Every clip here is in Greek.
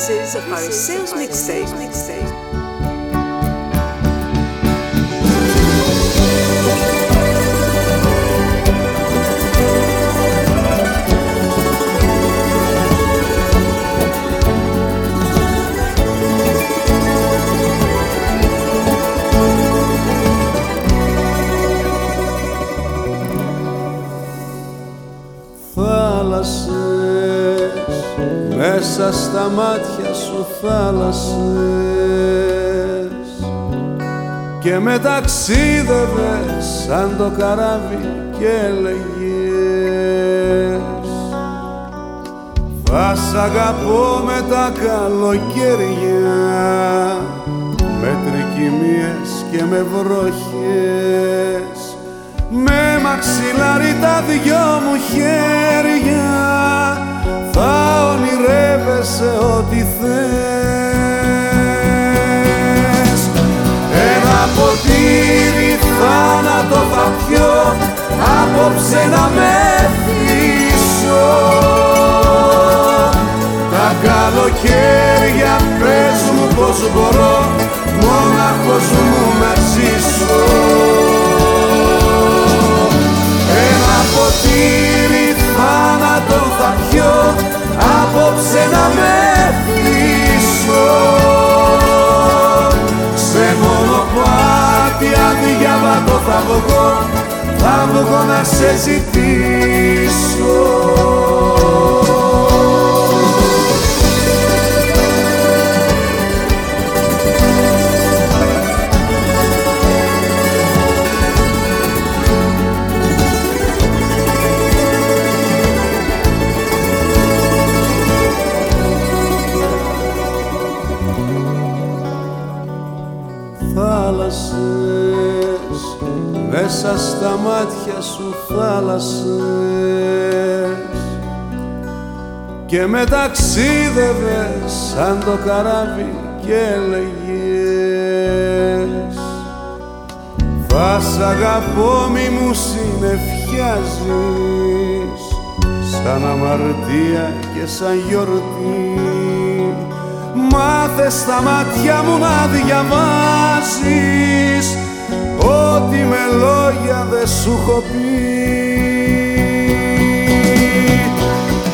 This is a Pharisees mixtape. mixtape. Μέσα στα μάτια σου θάλασσες. Και με ταξίδευες σαν το καράβι και έλεγες. Θα σ' αγαπώ με τα καλοκαίρια με τρικυμίες και με βροχές. Με μαξιλάρι τα δυο μου χέρια θα ονειρεύεσαι ό,τι θες. Ένα ποτήρι θάνατο θα πιω απόψε να με θύσω Τα καλοκαίρια πες μου πως μπορώ μόναχος μου να ζήσω. Ένα ποτήρι απόψε να με θύσω σε μονοπάτι αδιάβατο θα βγω θα βγω να σε ζητήσω μέσα στα μάτια σου θάλασσες. Και με ταξίδευες σαν το καράβι και έλεγες. Θα σ' αγαπώ μη μου συνεφιάζεις σαν αμαρτία και σαν γιορτή. Μάθε στα μάτια μου να διαβάζεις Ό,τι με λόγια δεν σου έχω πει.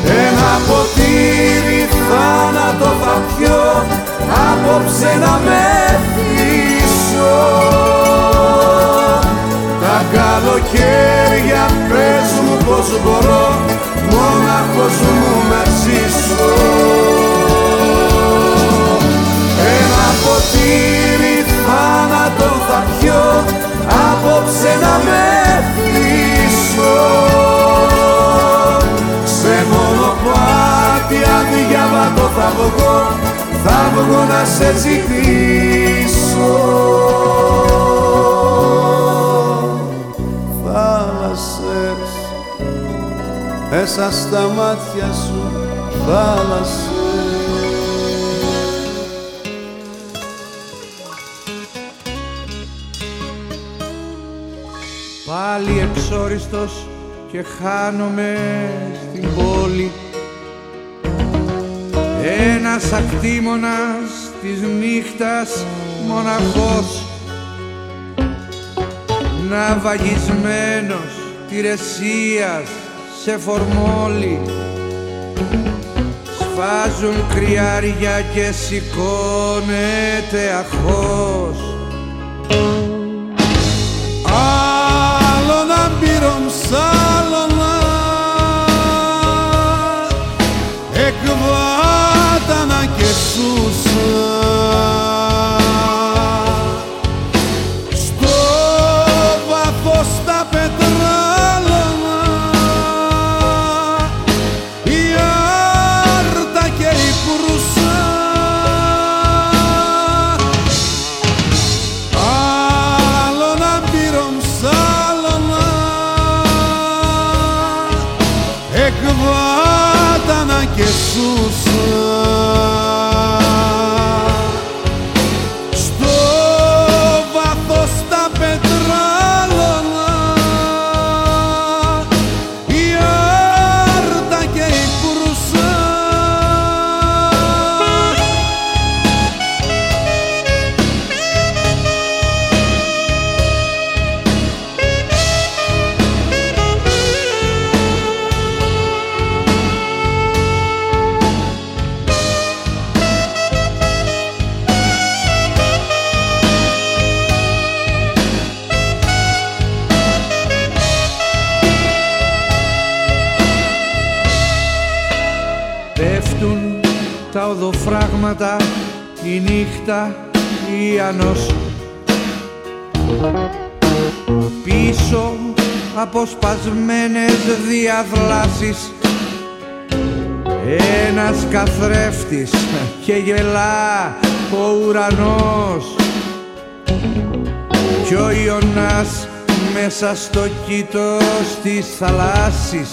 Ένα ποτήρι θάνατο θα πιω Απόψε να με θύσω Τα καλοκαίρια πες μου πως μπορώ Μόναχος μου να ζήσω θα πιω απόψε να με θύσω σε μονοπάτι αδιάβατο θα βγω θα βγω να σε ζητήσω. Θάλασσες μέσα στα μάτια σου θάλασσες πάλι εξόριστος και χάνομαι στην πόλη. Ένας ακτήμονας της νύχτας μοναχός ναυαγισμένος τηρεσίας σε φορμόλι. Σφάζουν κρυάρια και σηκώνεται αχός εκβάτανα και η ανός πίσω από σπασμένες διαδλάσεις ένας καθρέφτης και γελά ο ουρανός. Κι ο Ιωνάς μέσα στο κήτος της θαλάσσης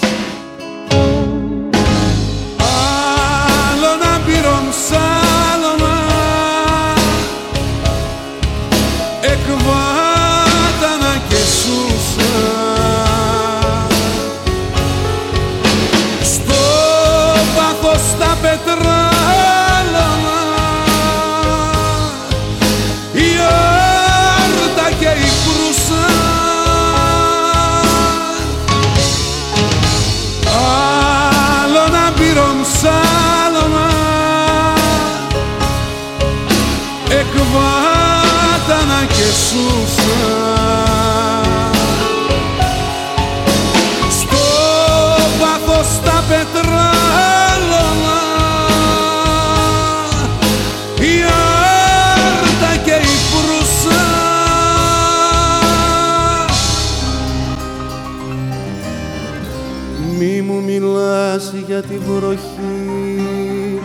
βροχή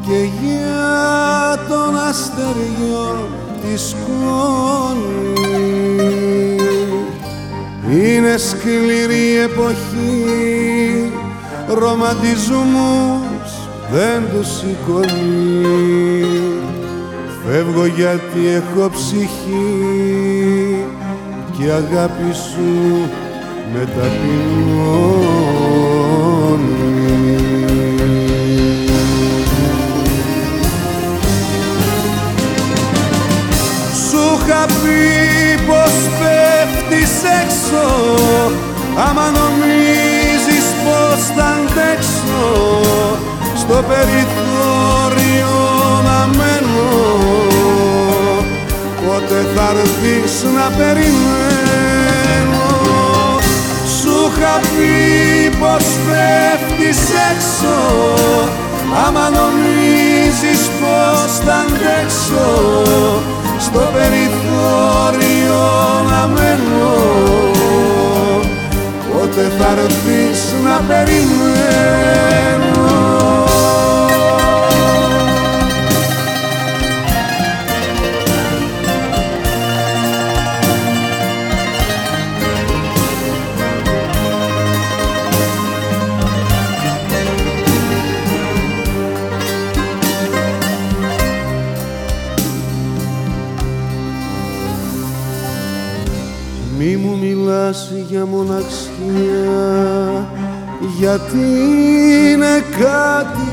και για τον αστεριό της σκόνη. Είναι σκληρή εποχή, ρομαντισμούς δεν τους σηκώνει. Φεύγω γιατί έχω ψυχή και η αγάπη σου με ταπεινώνει πει πως πέφτεις έξω άμα νομίζεις πως θα αντέξω στο περιθώριο να μένω. Πότε θα έρθεις να περιμένω σου είχα πει πως φεύγεις έξω άμα νομίζεις πως θα αντέξω στο περιθώριο να μένω. Πότε θα έρθεις να περιμένω; Μιλάς για μοναξιά γιατί είναι κάτι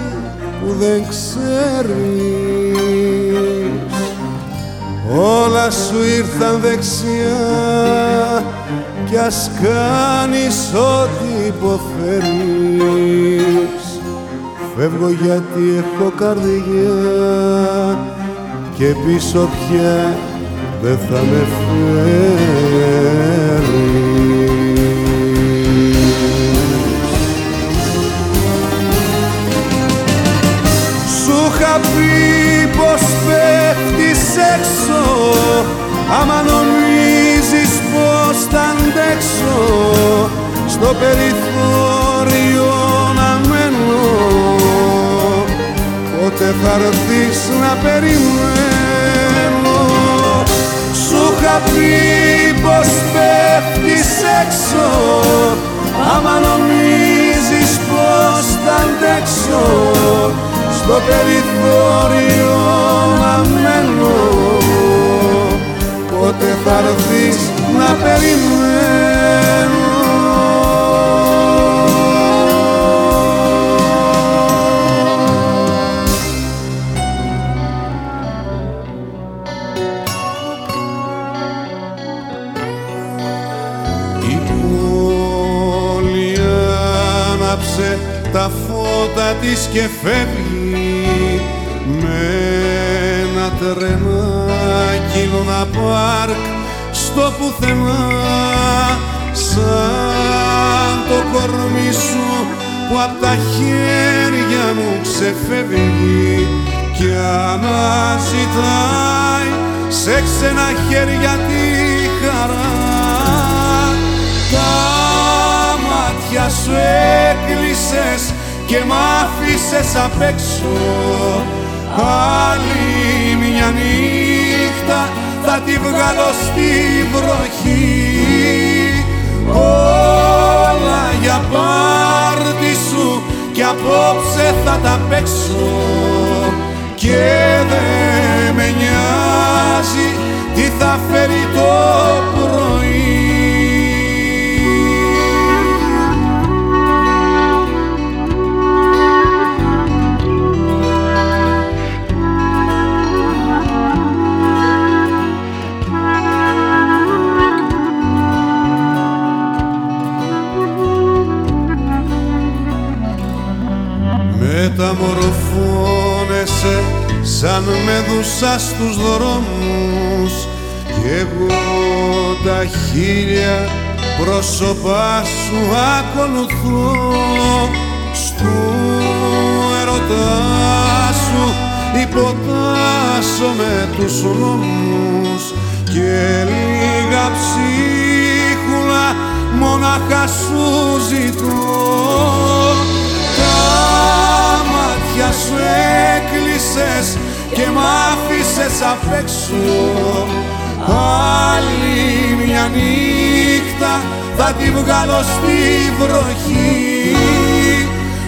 που δεν ξέρεις. Όλα σου ήρθαν δεξιά κι ας κάνεις ό,τι υποφέρεις. Φεύγω γιατί έχω καρδιά και πίσω πια δεν θα με φέρεις πέφτεις έξω. Άμα νομίζεις πως θα αντέξω στο περιθώριο να μένω. Πότε θα έρθεις να περιμένω. Σου είχα πει πως πέφτεις έξω. Άμα νομίζεις πως θα αντέξω στο περιθώριο να μένω. Πότε θα έρθεις να περιμένω. Η πόλη άναψε τα φώτα της και φεύγει με ένα τρενάκι να πάρκ στο πουθενά σαν το κορμί σου που απ' τα χέρια μου ξεφεύγει αναζητάει σε ξένα χέρια τη χαρά τα μάτια σου έκλεισες και μ' άφησες απ' έξω άλλη μια νύχτα θα τη βγάλω στη βροχή. Όλα για πάρτι σου κι απόψε θα τα παίξω. Και δεν με νοιάζει τι θα φέρει το πρωί Μεταμορφώνεσαι σαν δούσα στους δρόμους. Κι εγώ τα χίλια πρόσωπά σου ακολουθώ. Στου ερωτά σου υποτάσσω με τους νόμους. Και λίγα ψίχουλα μόναχα σου ζητώ μάτια σου έκλεισες και μ' άφησες απ' έξω. Άλλη μια νύχτα θα τη βγάλω στη βροχή.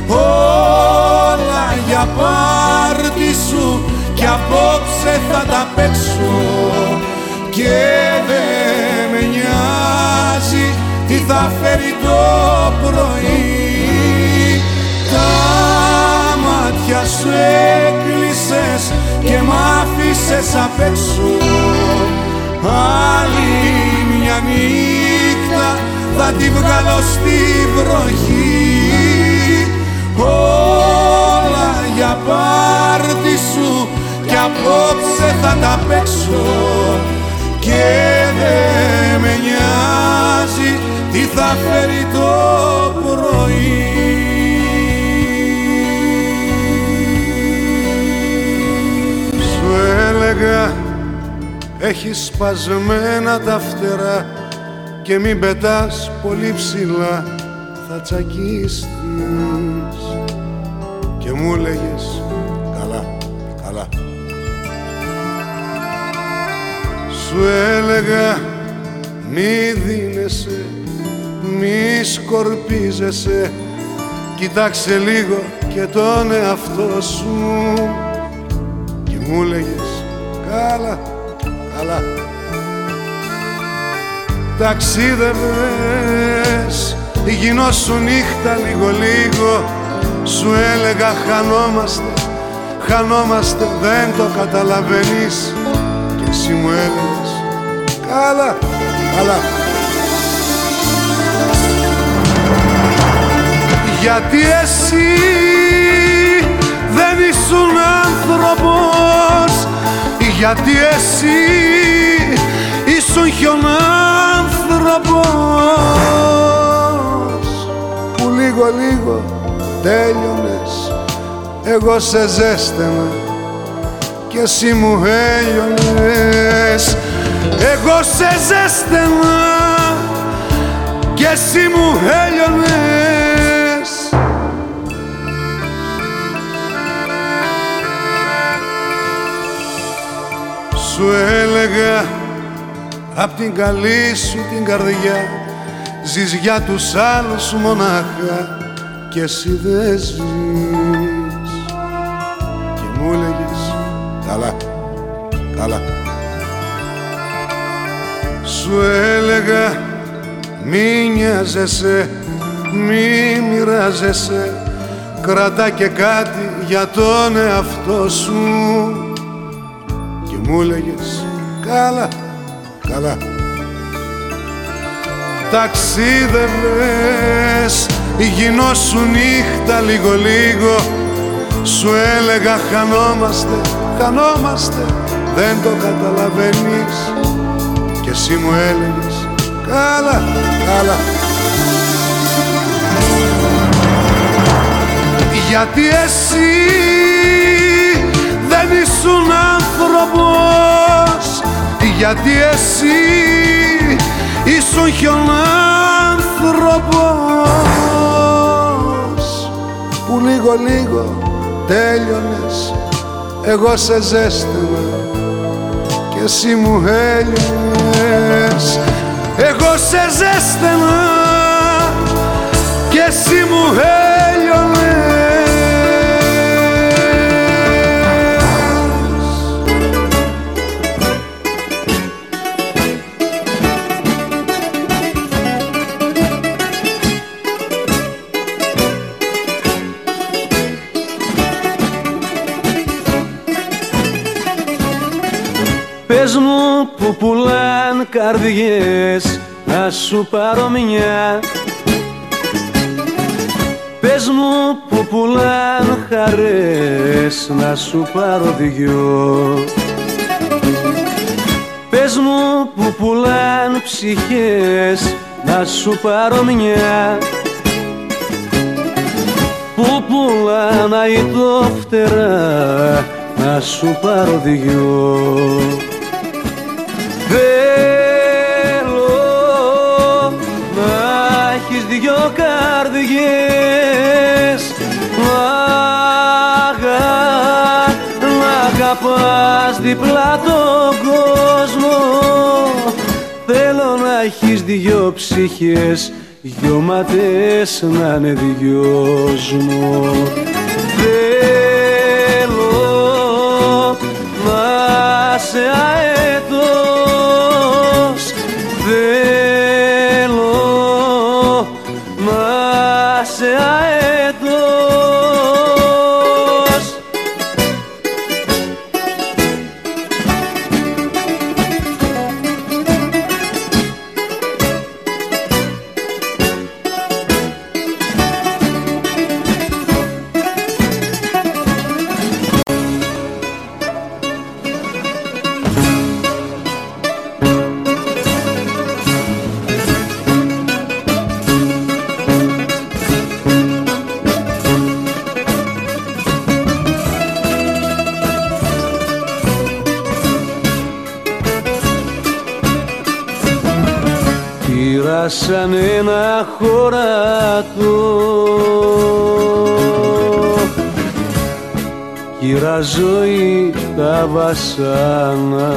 Όλα για πάρτι σου κι απόψε θα τα παίξω. Και δεν με νοιάζει τι θα φέρει το πρωί μάτια σου έκλεισες και μ' άφησες απ' έξω. Άλλη μια νύχτα θα τη βγάλω στη βροχή. Όλα για πάρτι σου κι απόψε θα τα παίξω. Και δεν με νοιάζει τι θα φέρει το πρωί έλεγα έχει σπασμένα τα φτερά και μην πετάς πολύ ψηλά θα τσακίστης και μου έλεγες καλά, καλά Σου έλεγα μη δίνεσαι, μη σκορπίζεσαι. Κοιτάξε λίγο και τον εαυτό σου Και μου έλεγες Καλά, καλά Ταξίδευες γινώσου νύχτα λίγο λίγο. Σου έλεγα χανόμαστε, χανόμαστε δεν το καταλαβαίνεις Και εσύ μου έλεγες Καλά, καλά Γιατί εσύ δεν ήσουν άνθρωπος γιατί εσύ ήσουν χιονάνθρωπος που λίγο λίγο τέλειωνες. Εγώ σε ζέστανα και εσύ μου έλειωνες. Εγώ σε ζέστανα και εσύ μου έλειωνες Σου έλεγα απ' την καλή σου την καρδιά Ζεις για τους άλλους μονάχα και εσύ δεν ζεις. Και μου έλεγες καλά, καλά. Σου έλεγα μη νοιάζεσαι, μη μοιράζεσαι Κρατά και κάτι για τον εαυτό σου μου έλεγες. Καλά, καλά. Ταξίδευες, γινώσου νύχτα λίγο λίγο. Σου έλεγα χανόμαστε, χανόμαστε. Δεν το καταλαβαίνεις. Και εσύ μου έλεγες καλά, καλά Γιατί εσύ δεν ήσουν γιατί εσύ ήσουν χιονάνθρωπος που λίγο λίγο τέλειωνες. Εγώ σε ζέστανα και εσύ μου έλειωνες εγώ σε ζέστανα και εσύ μου έλειωνες που πουλάν καρδιές να σου πάρω μια Πες μου που πουλάν χαρές να σου πάρω δυο. Πες μου που πουλάν ψυχές να σου πάρω μια Που πουλάν αητό φτερά να σου πάρω δυο αγαπάς διπλά τον κόσμο. Θέλω να έχεις δυο ψυχές δυο ματές να είναι δυος Θέλω να σε αετώ σαν ένα χωρατό Κύρα ζωή τα βασάνα.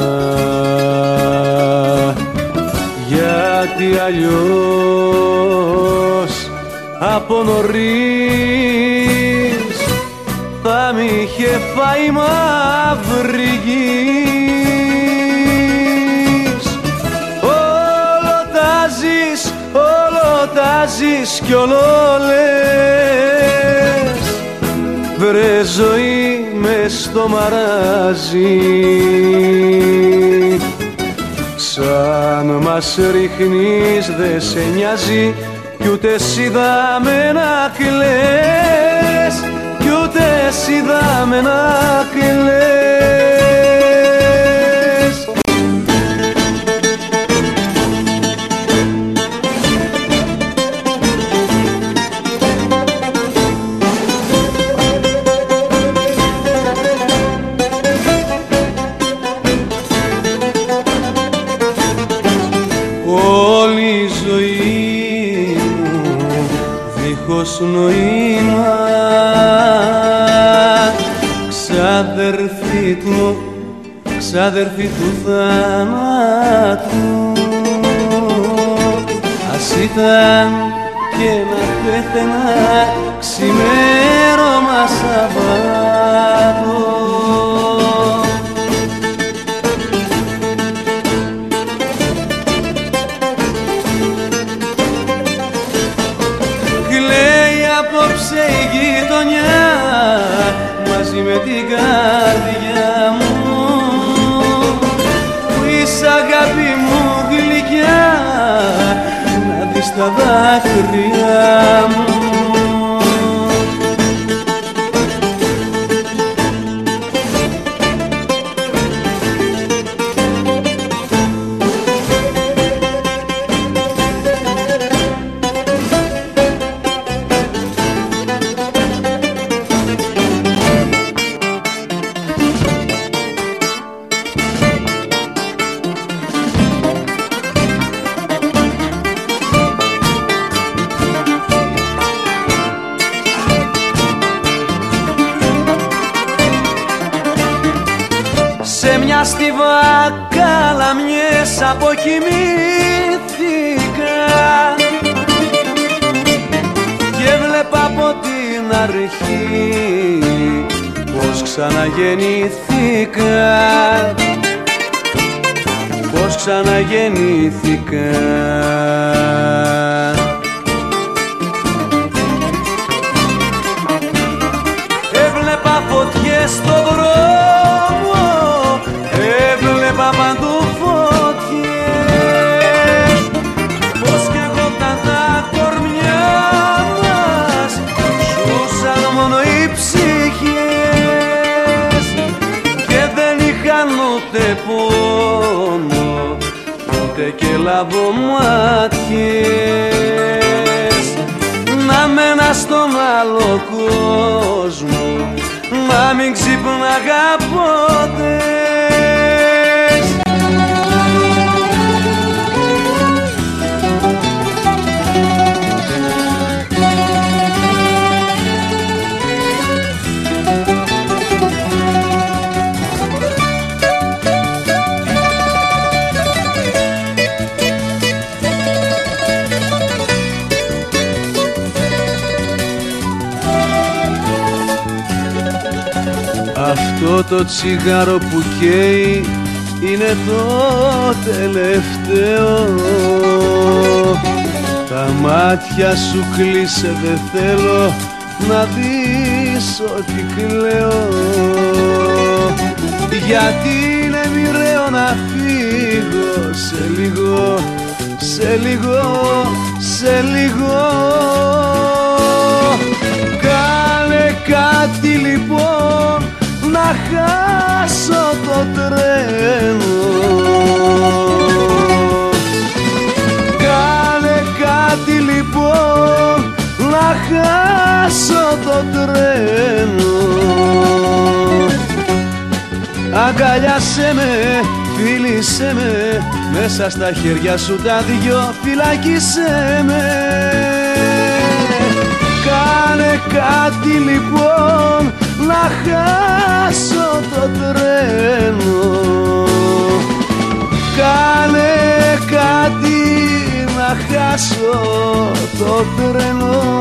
Γιατί αλλιώς από νωρίς θα μ' είχε φάει μαύρη γη αλλάζεις κι όλο λες. Βρε ζωή μες στο μαράζι. Σαν μας ρίχνεις δε σε νοιάζει κι ούτε εσύ να κλαις. Κι ούτε εσύ να κλαις ξαδερφή του θάνατου ας ήταν και να πέθαινα ξημέρωμα Σαββάτος ξαναγεννήθηκα. Πως ξαναγεννήθηκα Ούτε και λαβομάτιες Να μένα στον άλλο κόσμο Μα μην ξυπνάγα ποτέ Αυτό το τσιγάρο που καίει είναι το τελευταίο. Τα μάτια σου κλείσε δεν θέλω να δεις ότι κλαίω. Γιατί είναι μοιραίο να φύγω σε λίγο, σε λίγο, σε λίγο. Κάνε κάτι λοιπόν να χάσω το τρένο Κάνε κάτι λοιπόν να χάσω το τρένο Αγκαλιάσέ με, φίλησέ με Μέσα στα χέρια σου τα δυο φυλάκισέ με. Κάνε κάτι λοιπόν να χάσω το τρένο. Κάνε κάτι να χάσω το τρένο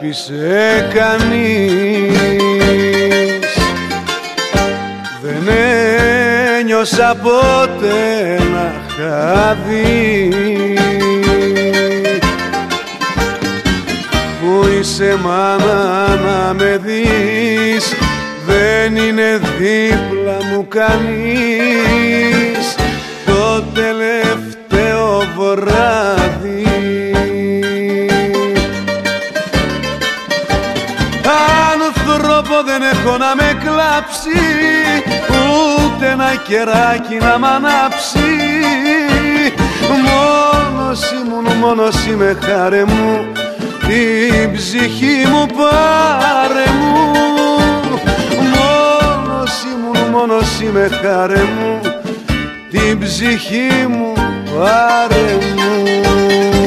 αγάπησε κανείς. Δεν ένιωσα ποτέ να χαδί Που είσαι μάνα να με δεις Δεν είναι δίπλα μου κανείς. Το τελευταίο δεν έχω να με κλάψει Ούτε ένα κεράκι να μ' ανάψει. Μόνος ήμουν, μόνος είμαι χάρε μου Την ψυχή μου πάρε μου. Μόνος ήμουν, μόνος είμαι χάρε μου Την ψυχή μου πάρε μου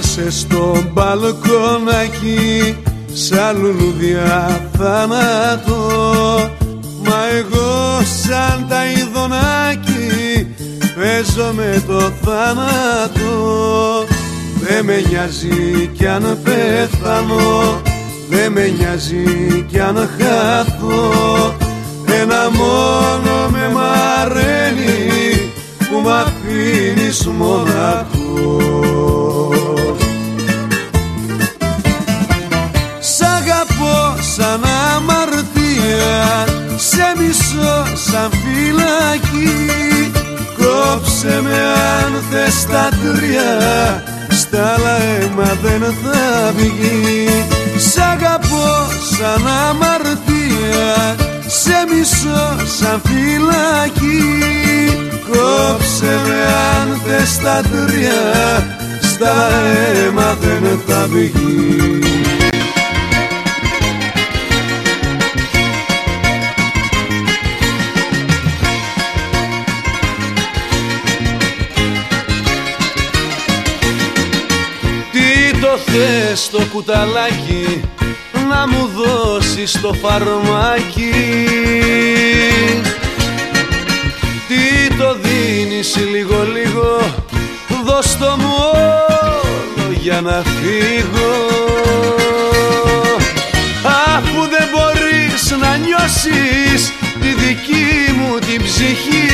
Κάθεσαι στο μπαλκόνακι σαν λουλουδιά θάνατο. Μα εγώ σαν τα ειδονάκι παίζω με το θάνατο. Δεν με νοιάζει κι αν πέθανω Δεν με νοιάζει κι αν χάθω Ένα μόνο με μαραίνει Που μ' αφήνεις μοναχό Σε μισώ σαν φυλακή. Κόψε με αν θες τα τρία. Στα άλλα δεν θα βγει. Σ' αγαπώ σαν αμαρτία. Σε μισώ σαν φυλακή. Κόψε με αν θες τα τρία. Στα αίμα δεν θα βγει θες το κουταλάκι να μου δώσεις το φαρμάκι. Τι το δίνεις λίγο λίγο δώσ' το μου όλο για να φύγω. Αφού δεν μπορείς να νιώσεις τη δική μου την ψυχή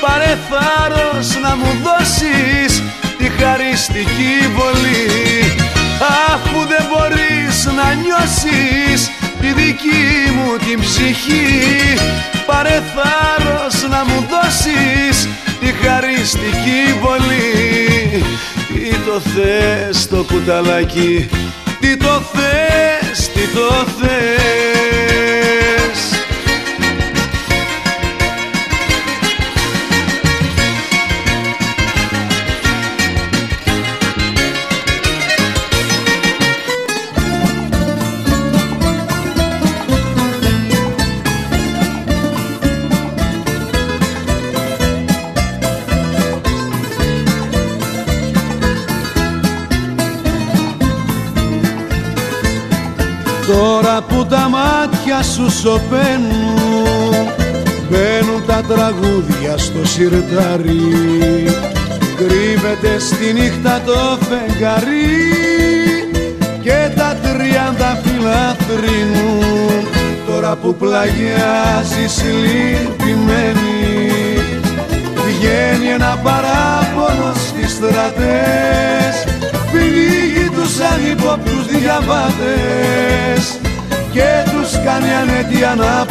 Πάρε θάρρος να μου δώσεις τη χαριστική βολή Αφού δεν μπορείς να νιώσεις τη δική μου την ψυχή. Πάρε θάρρος να μου δώσεις τη χαριστική βολή. Τι το θες το κουταλάκι, τι το θες, τι το θες μάτια σου σωπαίνουν. Μπαίνουν τα τραγούδια στο σιρτάρι. Κρύβεται στη νύχτα το φεγγαρί Και τα τριάντα φύλλα θρυνούν Τώρα που πλαγιάζεις λυπημένη Βγαίνει ένα παράπονο στις στρατές. Πνίγει τους ανυπόπτους διαβάτες και τους κάνει ανέτεια να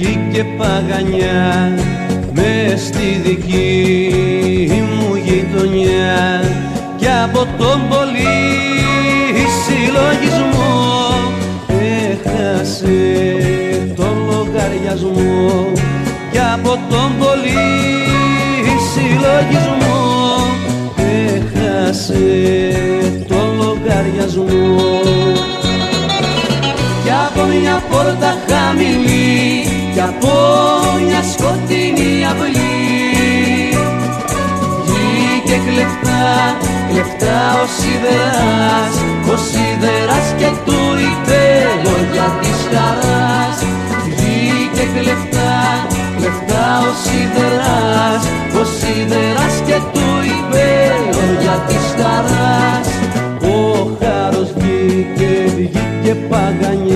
βγήκε παγανιά μες στη δική. μου γειτονιά και από τον πολύ συλλογισμό έχασε τον λογαριασμό. Και από τον πολύ συλλογισμό έχασε τον λογαριασμό. Κι από μια πόρτα χαμηλή κι από μια σκοτεινή αυλή βγήκε κλεφτά, κλεφτά ο σιδεράς ο σιδεράς και του είπε λόγια της χαράς. Βγήκε κλεφτά, κλεφτά ο σιδεράς ο σιδεράς και του είπε λόγια της χαράς. Ο χάρος βγήκε, βγήκε παγανιά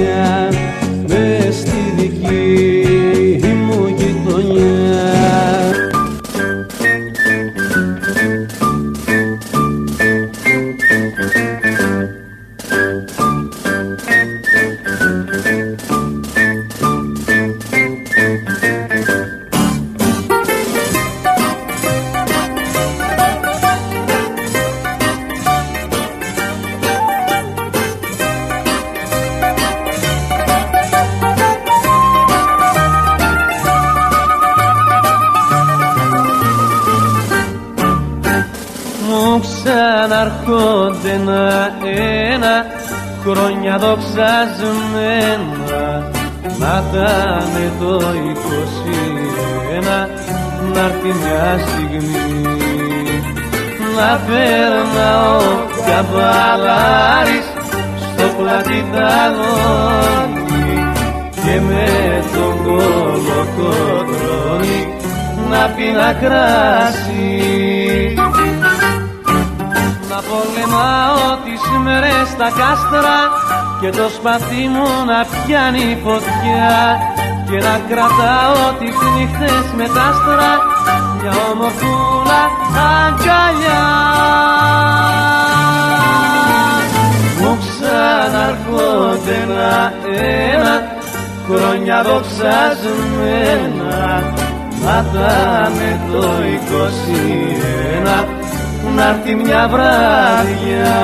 πια μπαλάρις στο πλάτη και με τον κολοκοτρώνη να πίνα κράσει. Να πολεμάω τις μέρες στα κάστρα και το σπαθί μου να πιάνει φωτιά και να κρατάω τις νύχτες με τα άστρα μια ομορφούλα αγκαλιά μου ξαναρχόνται ένα-ένα χρόνια δοξασμένα να με το 21 να έρθει μια βράδια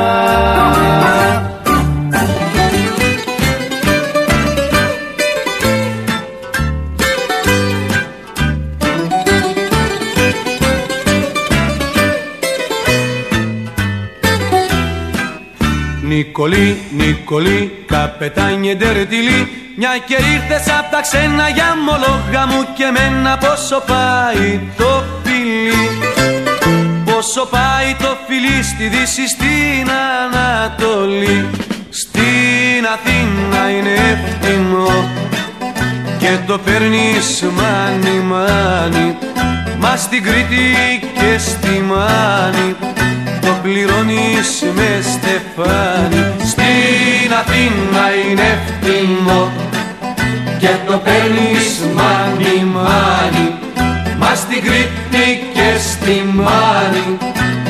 Νικολή, Νικολή, καπετάνιε ντερτιλή. Μια και ήρθες απ' τα ξένα για μολόγα μου και μένα Πόσο πάει το φιλί. Πόσο πάει το φιλί στη Δύση, στην Ανατολή. Στην Αθήνα είναι εύθυμο και το παίρνεις μάνι μάνι. Μα στην Κρήτη και στη Μάνη. το πληρώνεις με στεφάνι. Στην Αθήνα είναι ευθυνό και το παίρνεις μάνι μάνι Μα στην Κρήτη και στη Μάνη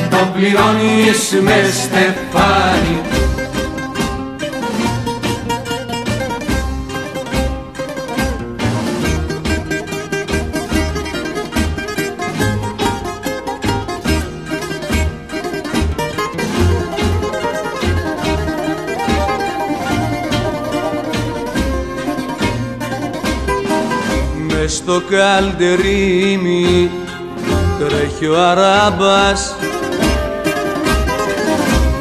το πληρώνεις με στεφάνι στο καλντερίμι τρέχει ο αράμπας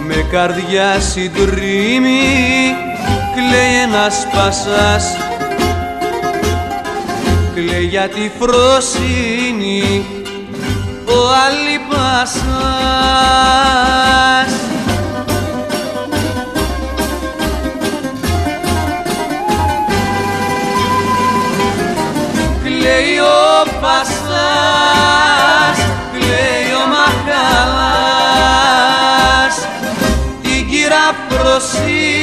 με καρδιά συντρίμη κλαίει ένας πασάς. Κλαίει για τη φροσύνη ο Αλιπασάς κλαίει ο Πασάς, κλαίει ο Μαχαλάς. Την κύρα προσύνη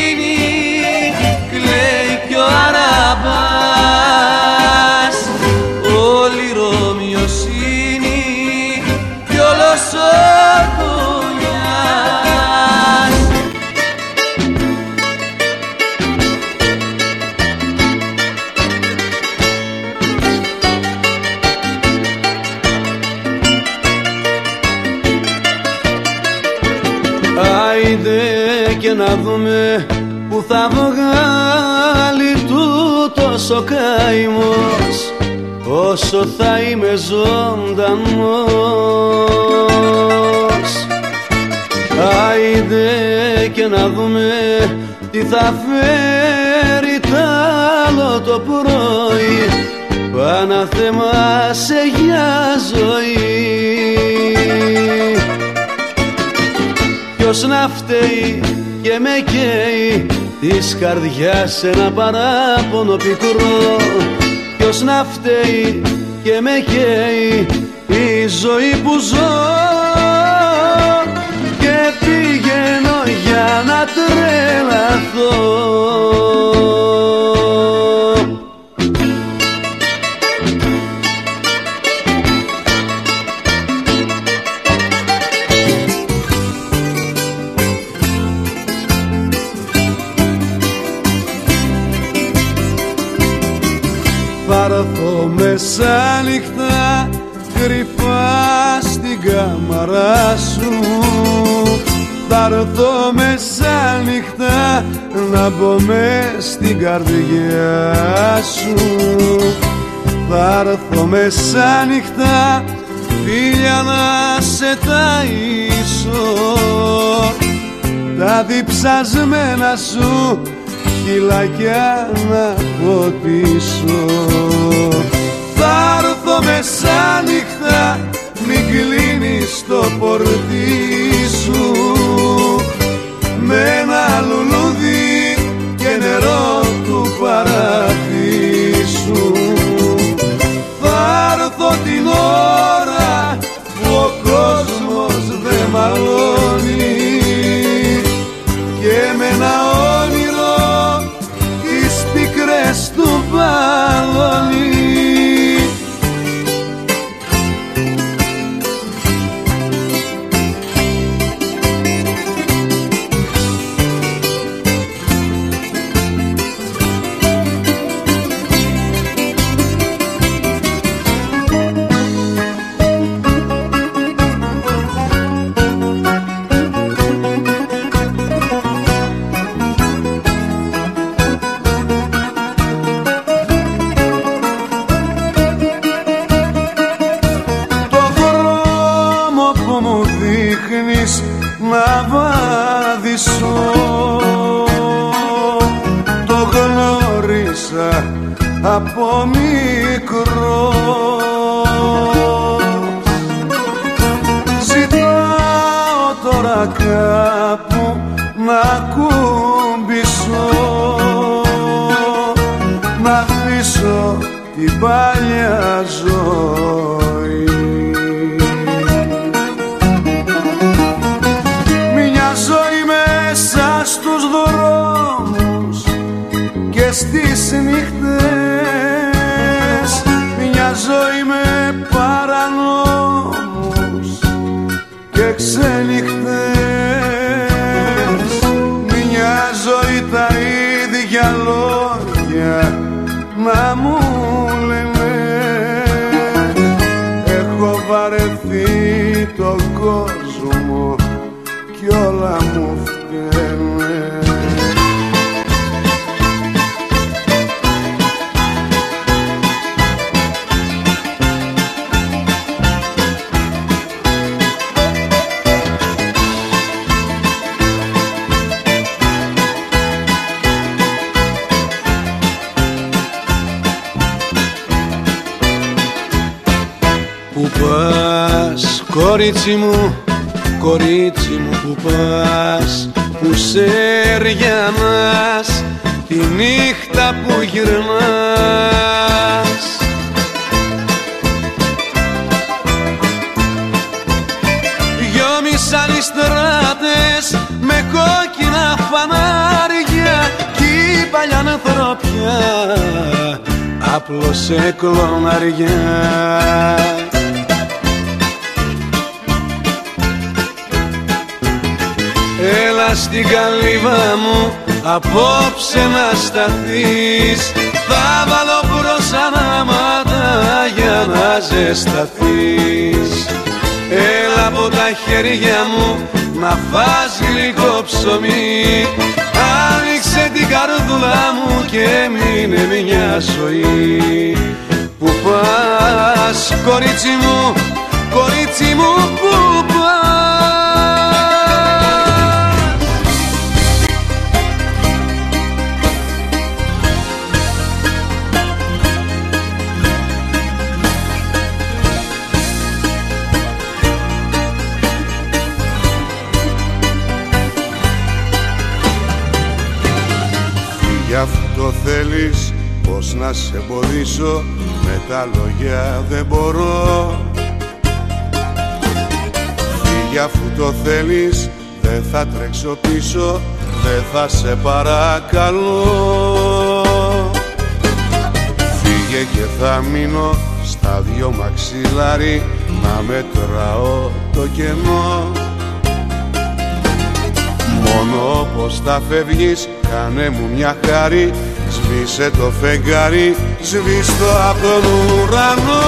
όσο θα είμαι ζωντανός. Άιντε και να δούμε τι θα φέρει τ' άλλο το πρωί. Παναθέμα σε για ζωή. Ποιος να φταίει και με καίει της καρδιάς ένα παράπονο πικρό. Ποιος να φταίει και με καίει η ζωή που ζω. Και πηγαίνω για να τρελαθώ. Πάρθω σου. Θα έρθω μεσάνυχτα να μπω μες στην καρδιά σου. Θα έρθω μεσάνυχτα φίλια να σε ταΐσω. Τα διψασμένα σου φυλακιά να ποτίσω. Θα έρθω μεσάνυχτα Μην κλείνεις το πορτί σου. Με ένα λουλούδι παλιά ανθρωπιά άπλωσε κλωναριά. Έλα στην καλύβα μου απόψε να σταθείς. Θα βάλω προσανάματα για να ζεσταθείς. Έλα από τα χέρια μου να φας γλυκό ψωμί Άνοιξε την καρδούλα μου και μείνε μια ζωή. Που πας κορίτσι μου, κορίτσι μου που πας Γι' αυτό θέλεις πως να σε εμποδίσω Με τα λόγια δεν μπορώ. Φύγε αφού το θέλεις δεν θα τρέξω πίσω Δεν θα σε παρακαλώ. Φύγε και θα μείνω στα δυο μαξιλάρι Να μετράω το κενό. Μόνο όπως θα φεύγεις κάνε μου μια χάρη Σβήσε το φεγγάρι, σβήστο από τον ουρανό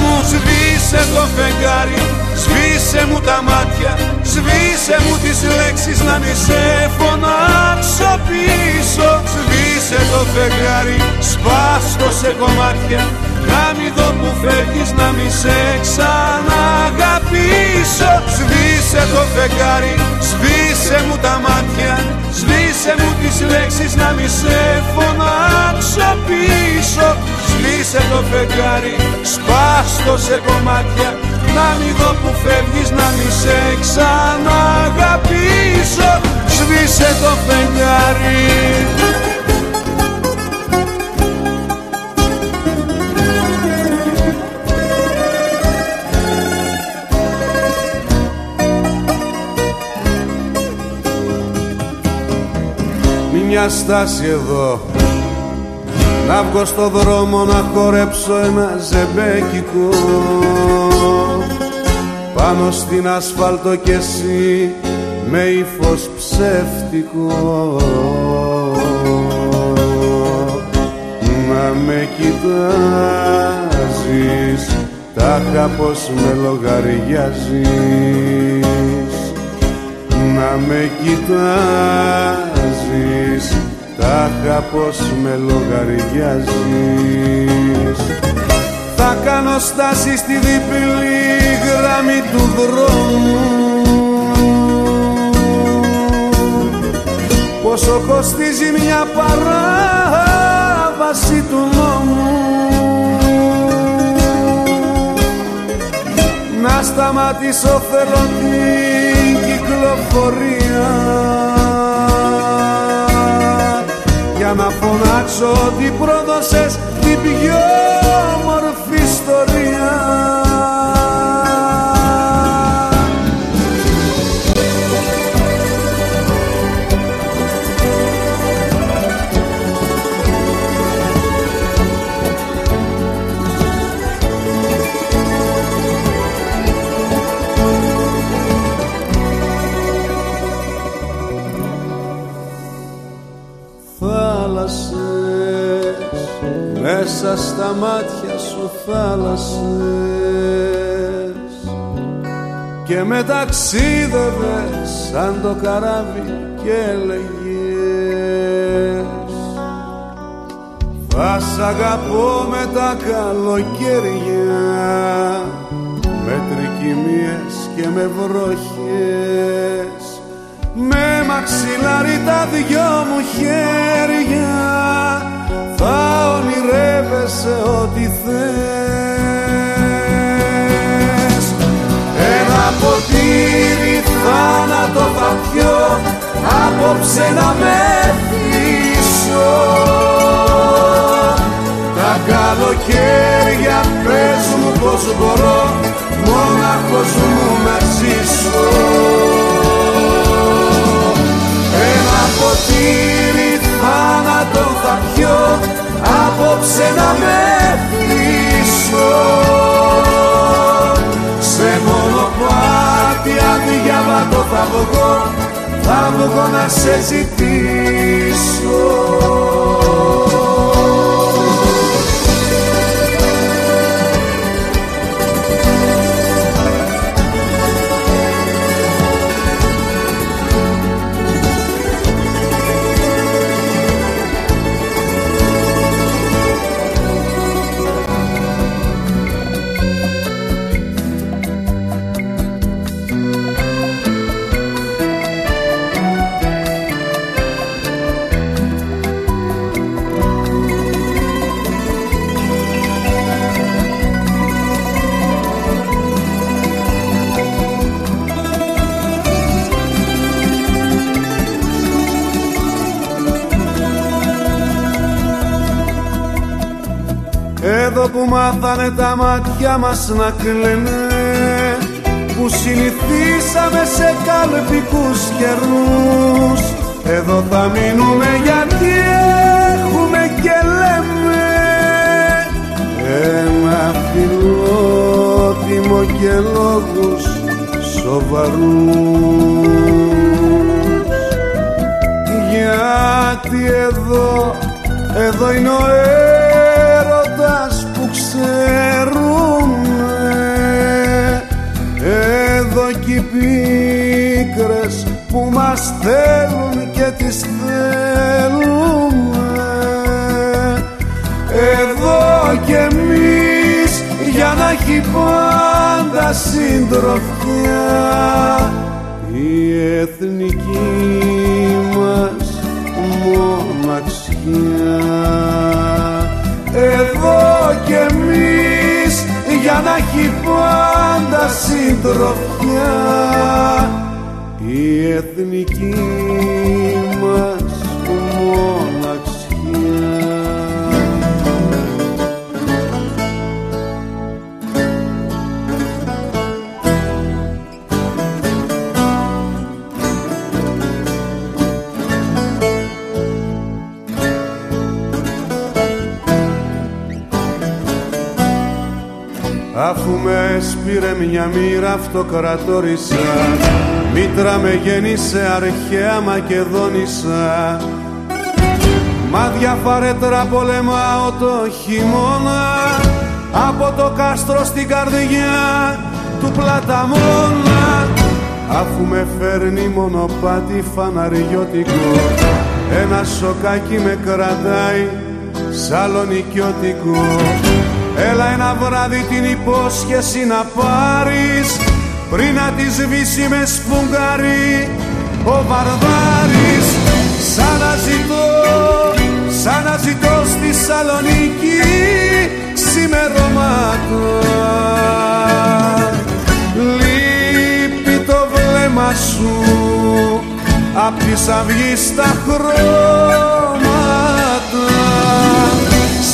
μου Σβήσε το φεγγάρι, σβήσε μου τα μάτια Σβήσε μου τις λέξεις να μη σε φωνάξω πίσω. Σβήσε το φεγγάρι, σπάστο σε κομμάτια Να μη δω που φεύγεις να μη σε ξαναγαπήσω. Σβήσε το φεγγάρι, σβήσε μου τα μάτια Σβήσε μου τις λέξεις να μη σε φωνάξω πίσω. Σβήσε το φεγγάρι, σπάστο σε κομμάτια Να μην δω που φεύγεις, να μη σε ξαναγαπήσω. Σβήσε το φεγγάρι μια στάση εδώ. Να βγω στο δρόμο να χορέψω ένα ζεμπέκικο. Πάνω στην ασφάλτο κι εσύ με ύφος ψεύτικο. Να με κοιτάζεις τάχα πως με λογαριάζεις να με κοιτάζεις τάχα πως με λογαριάζεις θα κάνω στάση στη διπλή γραμμή του δρόμου. Πόσο κοστίζει μια παράβαση του νόμου. Να σταματήσω θέλω την κυκλοφορία για να φωνάξω ότι πρόδωσες την πιο όμορφη ιστορία μέσα στα μάτια σου θάλασσες. Και με ταξίδευες σαν το καράβι και έλεγες. Θα σ' αγαπώ με τα καλοκαίρια με τρικυμίες και με βροχές. Με μαξιλάρι τα δυο μου χέρια θα ονειρεύεσαι ό,τι θες. Ένα ποτήρι θάνατο θα πιω απόψε να με θύσω Τα καλοκαίρια πες μου πως μπορώ μόναχος μου να ζήσω. Ένα ποτήρι θάνατο θα πιω απόψε να με πείσω. Σε μονοπάτι αδιάβατο θα βγω θα βγω να σε ζητήσω τα μάτια μας να κλαίνε που συνηθίσαμε σε καλπικούς καιρούς. Εδώ θα μείνουμε γιατί έχουμε και λέμε ένα φιλότιμο και λόγους σοβαρούς. Γιατί εδώ, εδώ είναι ο ξέρουμε εδώ κι οι πίκρες που μας θέλουν και τις θέλουμε. Εδώ κι εμείς για να έχει πάντα συντροφιά η εθνική έχει πάντα συντροφιά. Η εθνική με σπήρε μια μοίρα αυτοκρατόρισα. Μήτρα με γέννησε αρχαία Μακεδόνισσα Μα διαφαρέτρα πολεμάω το χειμώνα Από το κάστρο στην καρδιά του πλαταμόνα. Αφού με φέρνει μονοπάτι φαναριώτικο Ένα σοκάκι με κρατάει σαλονικιώτικο Έλα ένα βράδυ την υπόσχεση να πάρεις. Πριν να τη σβήσει με σφουγγαρί ο Βαρβάρης. Σαν να ζητώ, σαν να ζητώ στη Σαλονίκη ξημερώματα. Λείπει το βλέμμα σου απ' της αυγής τα χρώματα.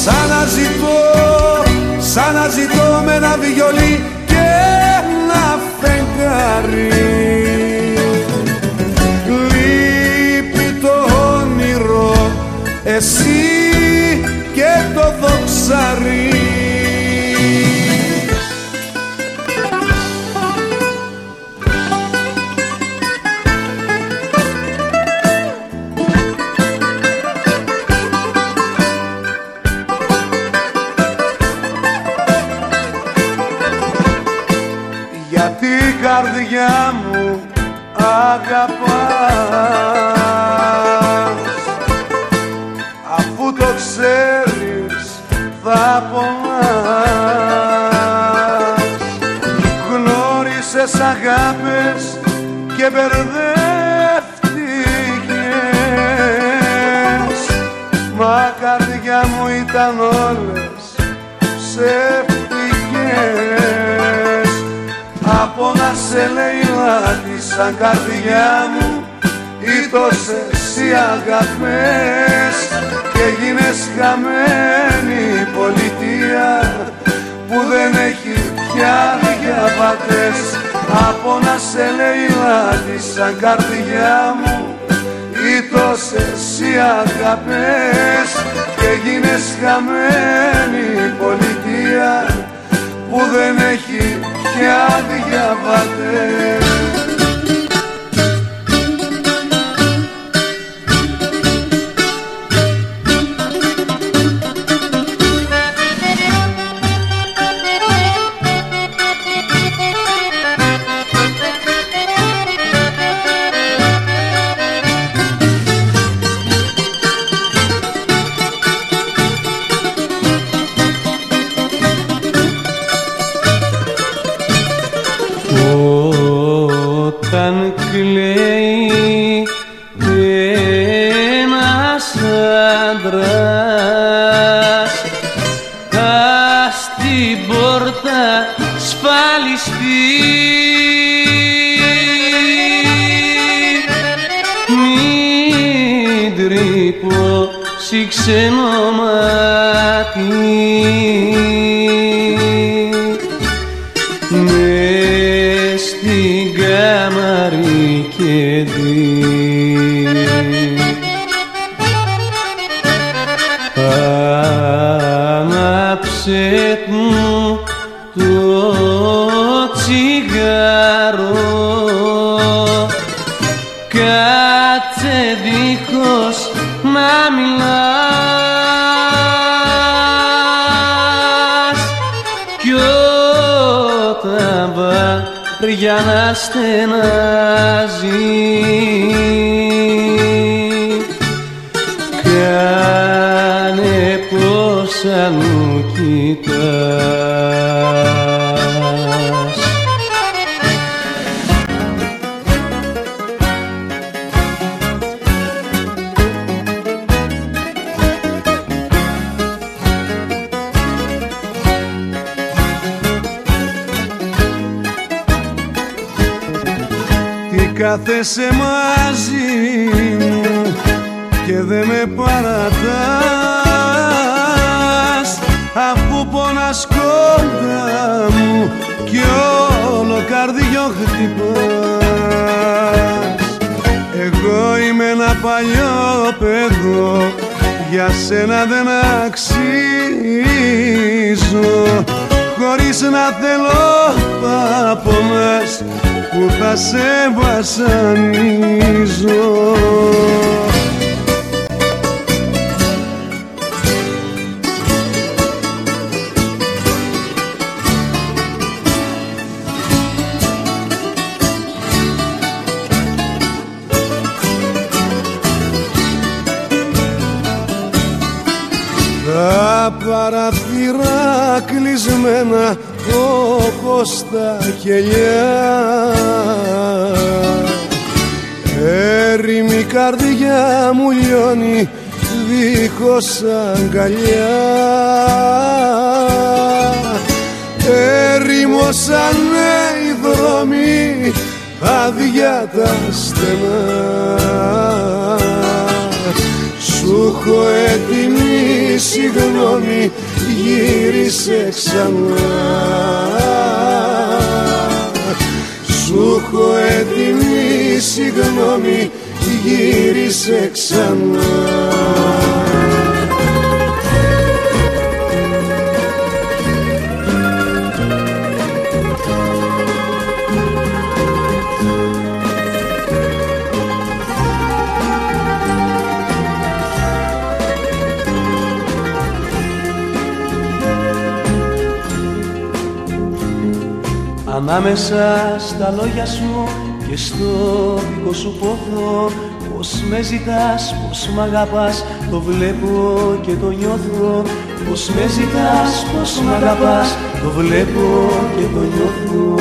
Σαν να ζητώ σαν να ζητώ με ένα βιολί και ένα φεγγάρι. Λείπει το όνειρο εσύ και το δοξαρί και μπερδεύτηκες. Μα καρδιά μου ήταν όλες ψεύτικες από να σε λέει σαν καρδιά μου Ήτος εσύ αγαπές. Και γίνες χαμένη πολιτεία που δεν έχει πια διαβατές από να σε λέει σαν καρδιά μου Ήτος εσύ αγαπές και γίνες χαμένη πολιτεία που δεν έχει πια διαβατές παραθυρά κλεισμένα όπως τα κελιά Έρημη καρδιά μου λιώνει δίχως αγκαλιά. Έρημωσανε οι δρόμοι άδεια τα στενά Σου έχω έτοιμη συγγνώμη γύρισε ξανά. Σου έχω έτοιμη συγγνώμη γύρισε ξανά Ανάμεσα στα λόγια σου και στο δικό σου πόθο Πως με ζητάς, πως μ' αγαπάς, το βλέπω και το νιώθω. Πως με ζητάς, πως μ' αγαπάς, το βλέπω και το νιώθω.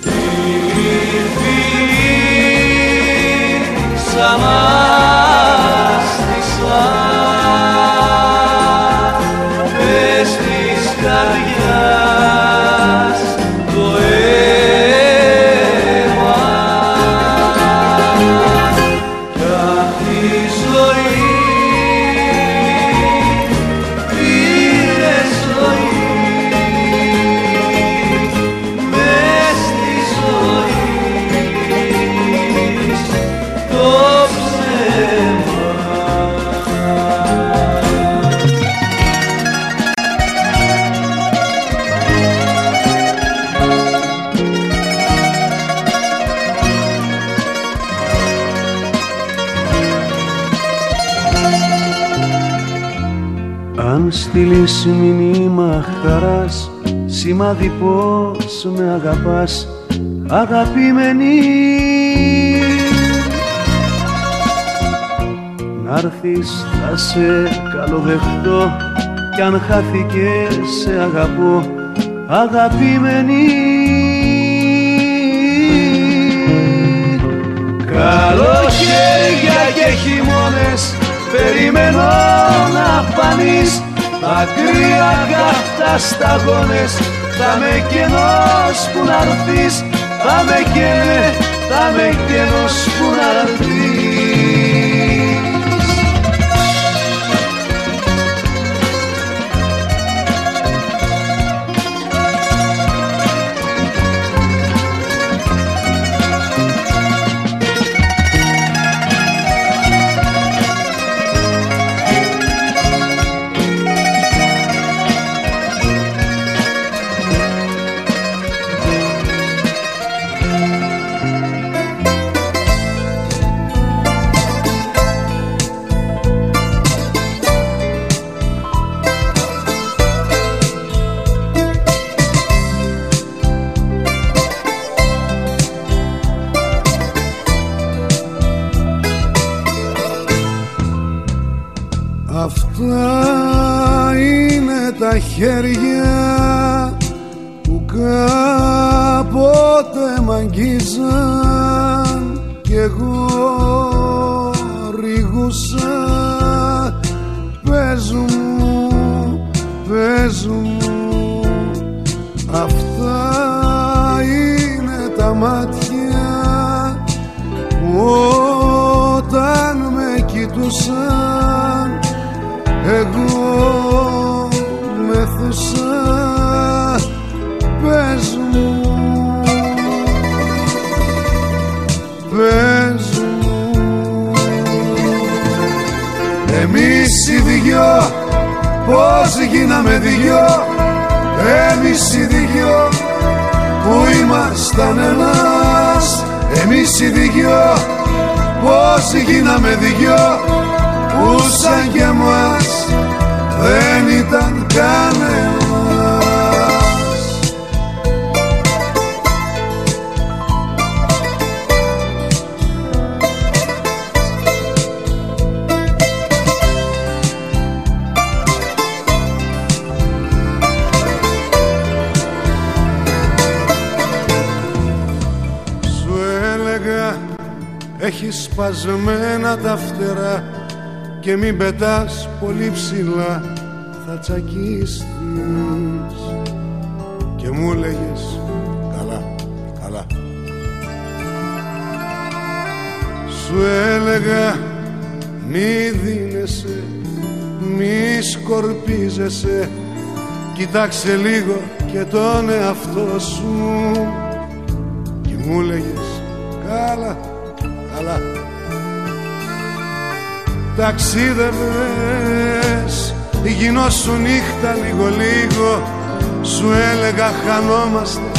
Φίλοι, φίλοι, στείλεις μηνύμα χαράς Σημάδι πως με αγαπάς Αγαπημένη. Να'ρθεις θα σε καλοδεχτώ. Κι αν χάθηκες σε αγαπώ. Αγαπημένη. Καλοκαίρια και χειμώνες περιμένω να φανείς Μακριά καυτά σταγόνες θα με κενός που να έρθεις Θα με καίνε, θα με κενός που να έρθεις Έχεις σπασμένα τα φτερά και μην πετάς πολύ ψηλά. Θα τσακίστεις και μου λέγες καλά, καλά Σου έλεγα μη δίνεσαι, μη σκορπίζεσαι. Κοιτάξε λίγο και τον εαυτό σου και μου λέγες καλά καλά. Ταξίδευες γινόσου νύχτα λίγο λίγο. Σου έλεγα χανόμαστε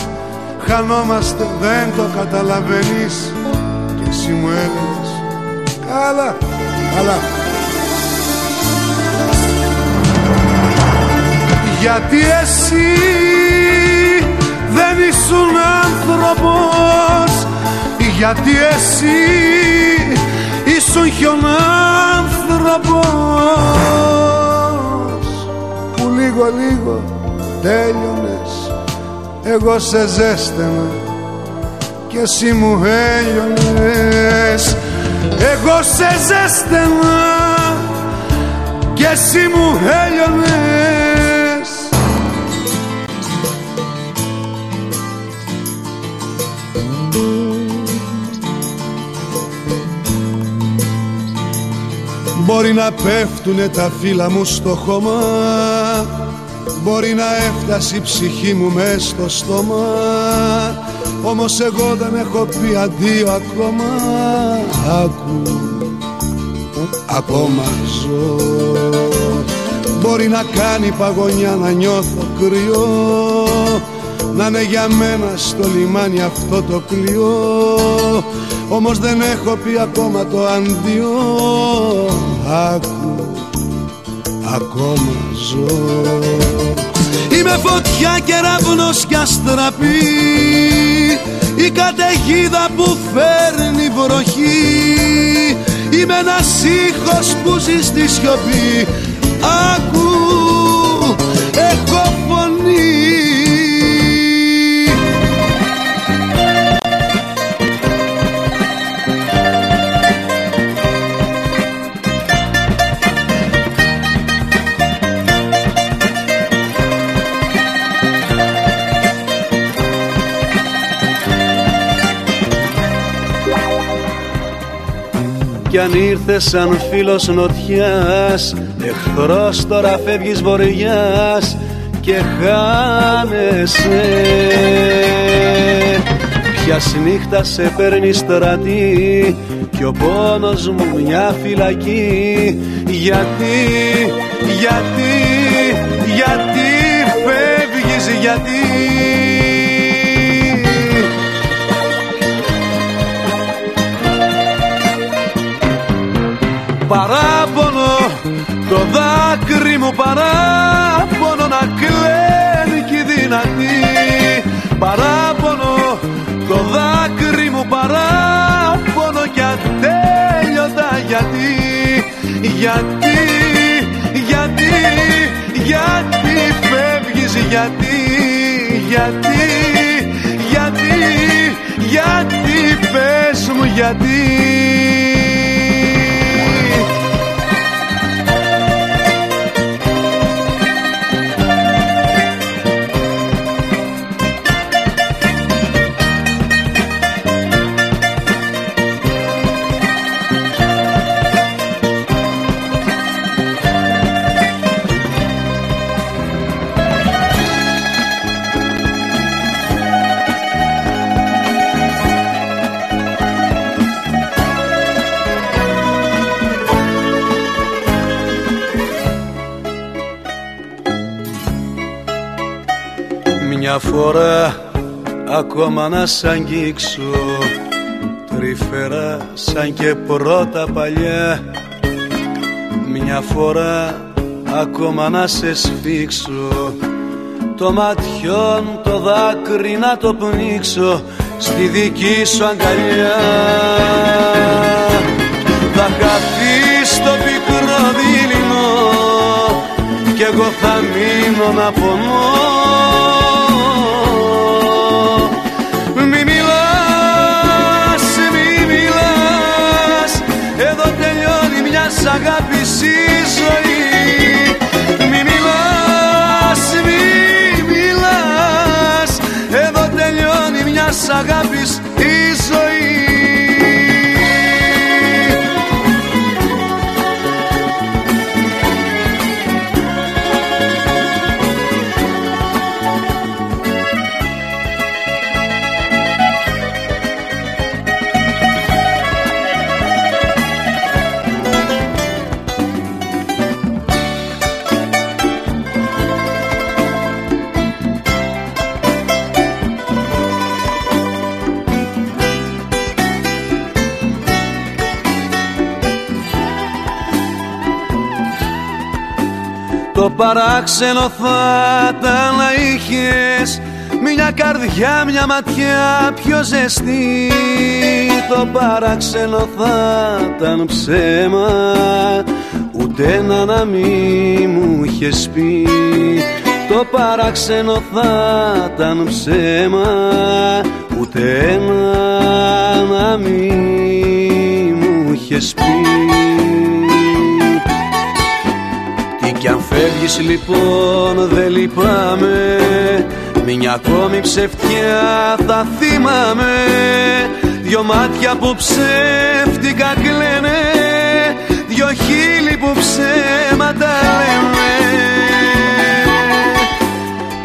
Χανόμαστε δεν το καταλαβαίνεις. Και εσύ μου έλεγες Καλά, καλά Γιατί εσύ δεν ήσουν άνθρωπος γιατί εσύ ήσουν χιονάνθρωπος που λίγο λίγο τέλειωνες. Εγώ σε ζέστανα και εσύ μου έλειωνες. Εγώ σε ζέστανα και εσύ μου έλειωνες Μπορεί να πέφτουνε τα φύλλα μου στο χώμα. Μπορεί να έφτασε η ψυχή μου μες στο στόμα. Όμως εγώ δεν έχω πει αντίο ακόμα. Άκου, ακόμα ζω. Μπορεί να κάνει παγωνιά να νιώθω κρυό. Να είναι για μένα στο λιμάνι αυτό το κλειό. Όμως δεν έχω πει ακόμα το αντίο Άκου, ακόμα ζω. Είμαι φωτιά και ραυνός κι αστραπή. Η καταιγίδα που φέρνει βροχή. Είμαι ένας ήχος που ζει στη σιωπή. Άκου, αν ήρθες σαν φίλος νοτιάς εχθρός τώρα φεύγεις βοριάς και χάνεσαι. Ποιας νύχτας σε παίρνει στρατή κι ο πόνος μου μια φυλακή. Γιατί, γιατί, γιατί φεύγεις γιατί παράπονο το δάκρυ μου παράπονο να κλαίνει κι δυνατή. Παράπονο το δάκρυ μου παράπονο κι ατέλειωτα γιατί. Γιατί γιατί γιατί φεύγεις γιατί γιατί γιατί γιατί πες μου γιατί Μια φορά ακόμα να σ' αγγίξω. Τρυφερά σαν και πρώτα παλιά. Μια φορά ακόμα να σε σφίξω. Το ματιόν το δάκρυ να το πνίξω. Στη δική σου αγκαλιά. Θα χαθείς το πικρό δίληνο Κι εγώ θα μείνω να πονώ σ' αγάπης η ζωή. Μη μιλάς, μη μιλάς. Εδώ τελειώνει μια αγάπης παράξενο θα ήταν να είχες μια καρδιά, μια ματιά πιο ζεστή. Το παράξενο θα ήταν ψέμα Ούτε ένα να μη μου είχες πει. Το παράξενο θα ήταν ψέμα Ούτε ένα να μη μου είχες πει. κι αν φεύγεις λοιπόν δεν λυπάμαι. Μια ακόμη ψευτιά θα θυμάμαι. Δυο μάτια που ψεύτικα κλαίνε. Δυο χείλη που ψέματα λένε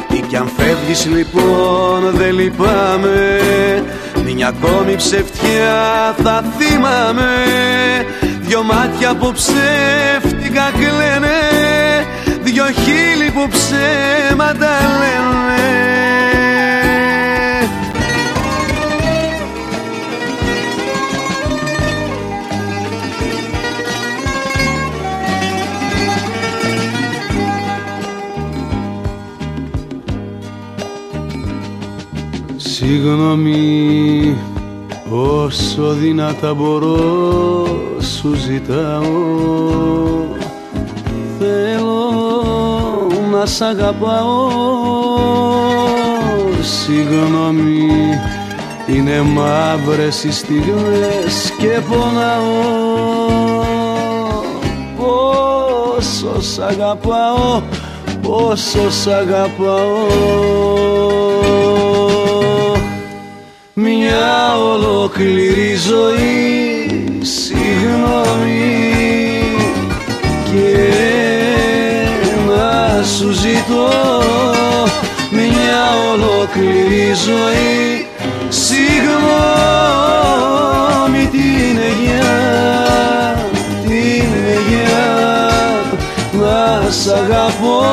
Τι κι αν φεύγεις λοιπόν δεν λυπάμαι. Μια ακόμη ψευτιά θα θυμάμαι. Δυο μάτια που ψεύτικα κλαίνε Δυο χείλη που ψέματα λένε. Συγγνώμη όσο δυνατά μπορώ σου ζητάω. Θέλω να σ' αγαπάω. Συγγνώμη είναι μαύρες οι στιγμές και πονάω. Πόσο σ' αγαπάω, πόσο σ' αγαπάω. Μια ολόκληρη ζωή, συγγνώμη σου ζητώ μια ολόκληρη ζωή. Συγγνώμη την αιγιά την αιγιά να σ' αγαπώ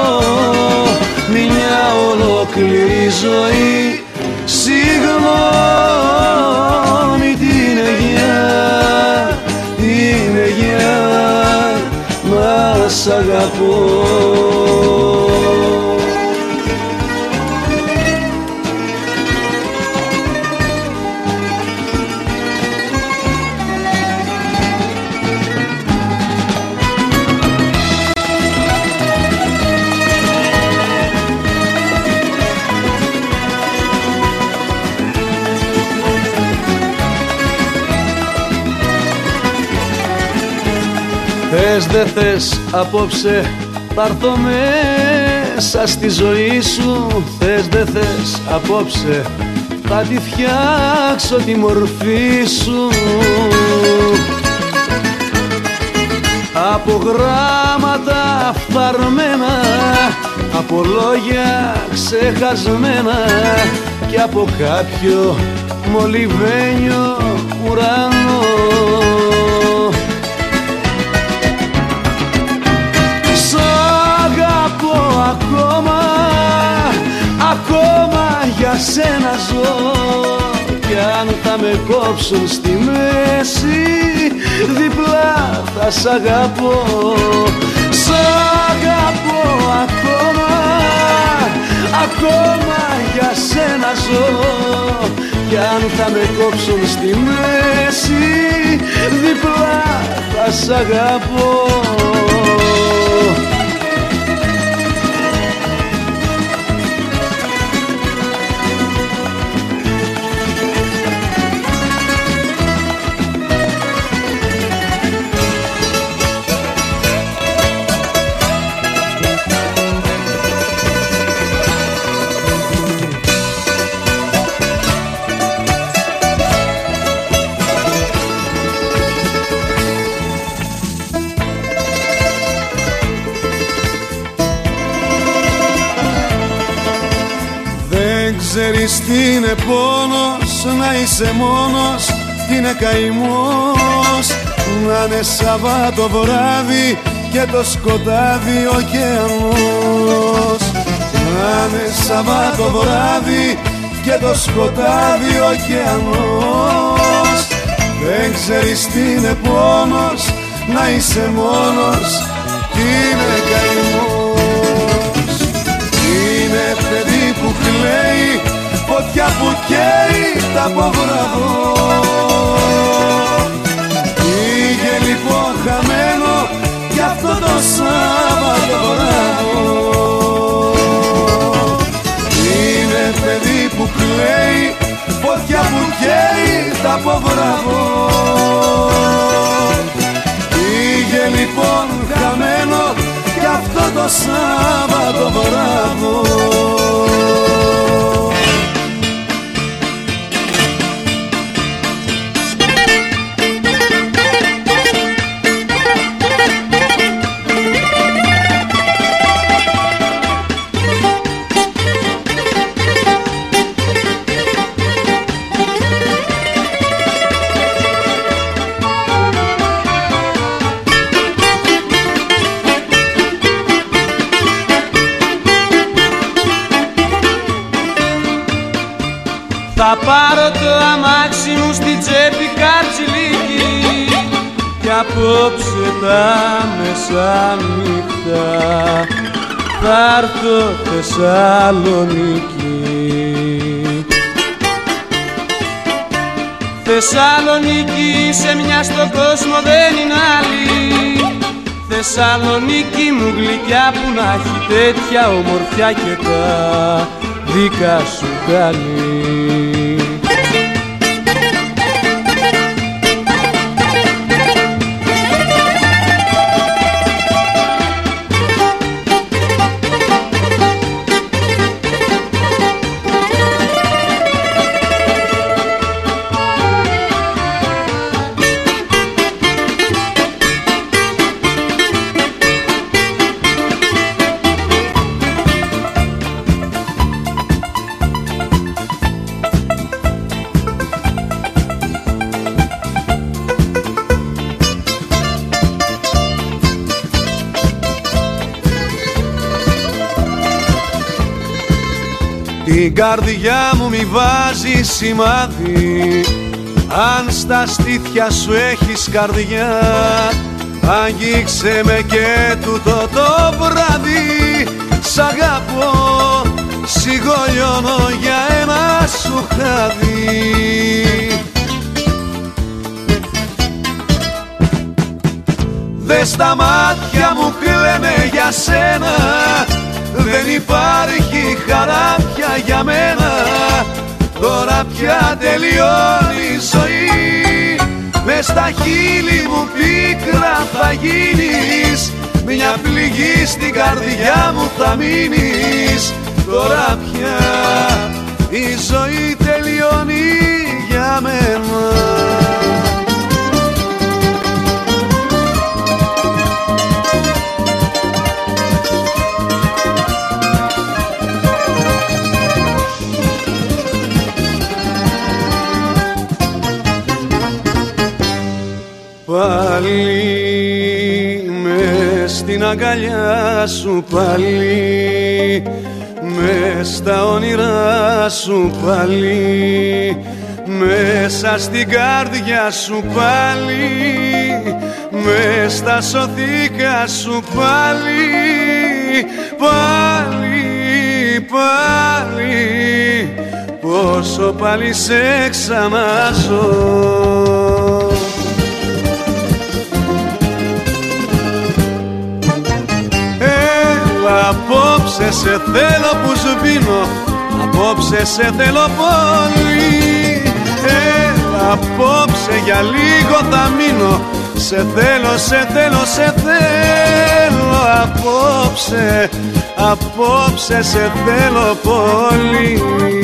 μια ολόκληρη ζωή. Συγγνώμη την αιγιά την αιγιά να σ' αγαπώ Θες δε θες απόψε πάρθω μέσα στη ζωή σου. Θες δε θες απόψε θα τη φτιάξω τη μορφή σου. Από γράμματα φθαρμένα Από λόγια ξεχασμένα Και από κάποιο μολυβένιο ουρανό ακόμα, ακόμα για σένα ζω. Κι αν θα με κόψουν στη μέση διπλά θα σ' αγαπώ. Σ' αγαπώ ακόμα, ακόμα για σένα ζω. Κι αν θα με κόψουν στη μέση διπλά θα σ' αγαπώ τι είναι πόνος να είσαι μόνος τι είναι καημός. Να είναι Σαββάτο βράδυ και το σκοτάδι ωκεανός να είναι Σαββάτο βράδυ και το σκοτάδι ωκεανός δεν ξέρεις τι είναι πόνος να είσαι μόνος τι είναι καημός φωτιά που καίει τα απογραβώ Πήγε λοιπόν χαμένο κι αυτό το Σάββατο βράδο Είναι παιδί που κλαίει φωτιά που καίει τα απογραβώ Πήγε λοιπόν χαμένο κι αυτό το Σάββατο βράδο απόψε τα μεσάνυχτα. Θα έρθω Θεσσαλονίκη. Θεσσαλονίκη σε μια στον κόσμο δεν είναι άλλη. Θεσσαλονίκη μου γλυκιά που να έχει τέτοια ομορφιά και τα δικά σου κάνει καρδιά μου μη βάζει σημάδι. Αν στα στήθια σου έχεις καρδιά Αγγίξε με και τούτο το βράδυ. Σ' αγαπώ, σιγολιώνω για ένα σου χάδι. Δε στα μάτια μου κλαίνε για σένα δεν υπάρχει χαρά πια για μένα. Τώρα πια τελειώνει η ζωή. Μες στα χείλη μου πίκρα θα γίνεις. Μια πληγή στην καρδιά μου θα μείνεις. Τώρα πια η ζωή τελειώνει για μένα με στην αγκαλιά σου πάλι μες στα όνειρά σου πάλι μέσα στην καρδιά σου πάλι μες στα σωθήκα σου πάλι πάλι πάλι πόσο πάλι σε ξαναζώ απόψε σε θέλω που σβήνω Απόψε σε θέλω πολύ. Έλα απόψε για λίγο θα μείνω. Σε θέλω, σε θέλω, σε θέλω. Απόψε, απόψε σε θέλω πολύ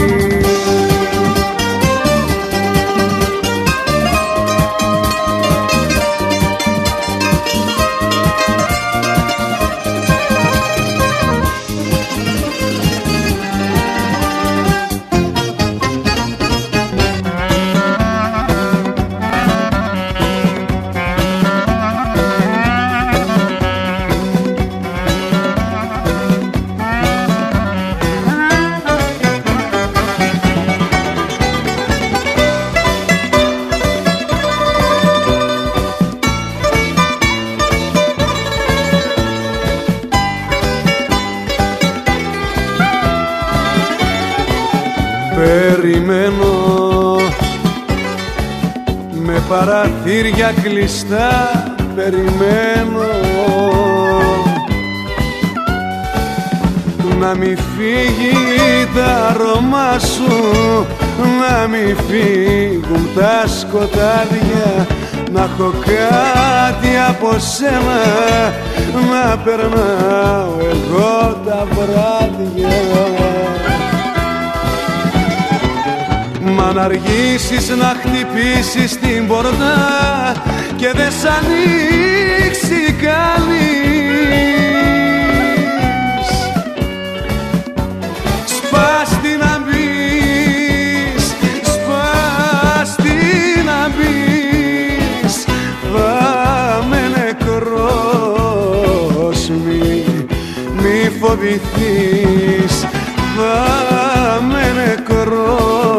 παραθύρια κλειστά περιμένω. Να μη φύγει τα αρώμα σου να μη φύγουν τα σκοτάδια. Να έχω κάτι από σένα να περνάω εγώ τα βράδια Μα να αργήσεις να χτυπήσεις την πόρτα και δεν σ' ανοίξει κανείς. Σπάστη να μπεις, σπάστη να μπεις Θα με νεκρός μη, μη φοβηθείς. Θα με νεκρός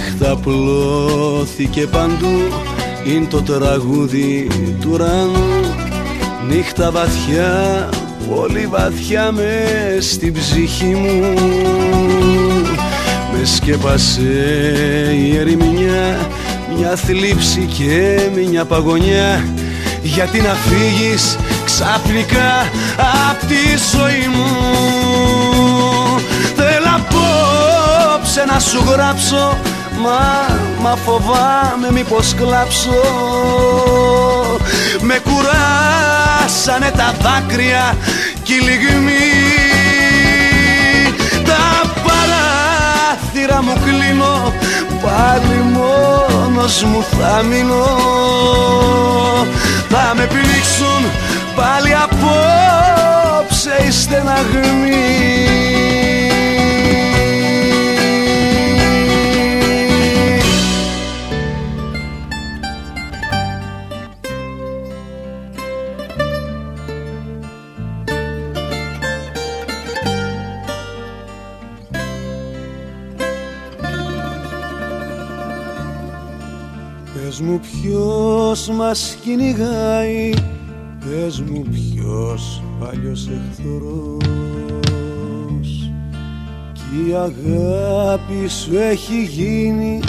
νύχτα πλώθηκε παντού Είναι το τραγούδι του ουρανού. Νύχτα βαθιά, πολύ βαθιά μες στην ψυχή μου. Με σκέπασε η ερημιά Μια θλίψη και μια παγωνιά. Γιατί να φύγεις ξαφνικά απ' τη ζωή μου; Θέλω απόψε να σου γράψω Μα, μα φοβάμαι μήπως κλάψω. Με κουράσανε τα δάκρυα κι οι λιγμοί Τα παράθυρα μου κλείνω Πάλι μόνος μου θα μείνω. Θα με πνίξουν πάλι απόψε οι στεναγμοί Πες μου ποιος μας κυνηγάει Πες μου ποιος παλιός εχθρός. Κι η αγάπη σου έχει γίνει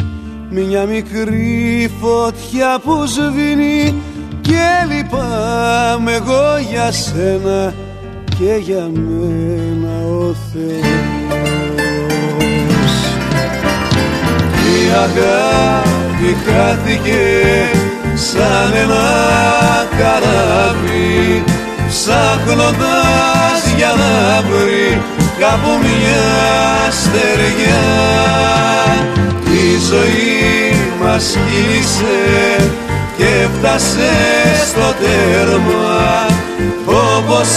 Μια μικρή φωτιά που σβήνει. Και λυπάμαι εγώ για σένα Και για μένα ο Θεός. Η αγάπη χάθηκε σαν ένα καράβι ψάχνοντας για να βρει κάπου μια στεριά η ζωή μας κύλησε και φτάσε στο τέρμα όπως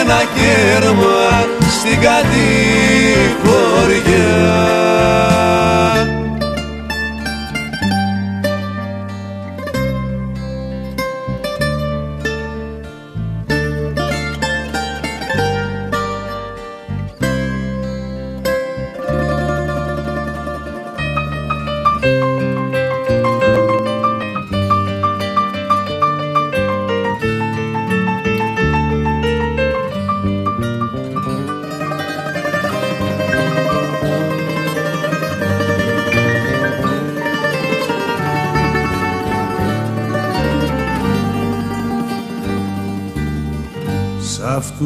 ένα κέρμα στην κατηφοριά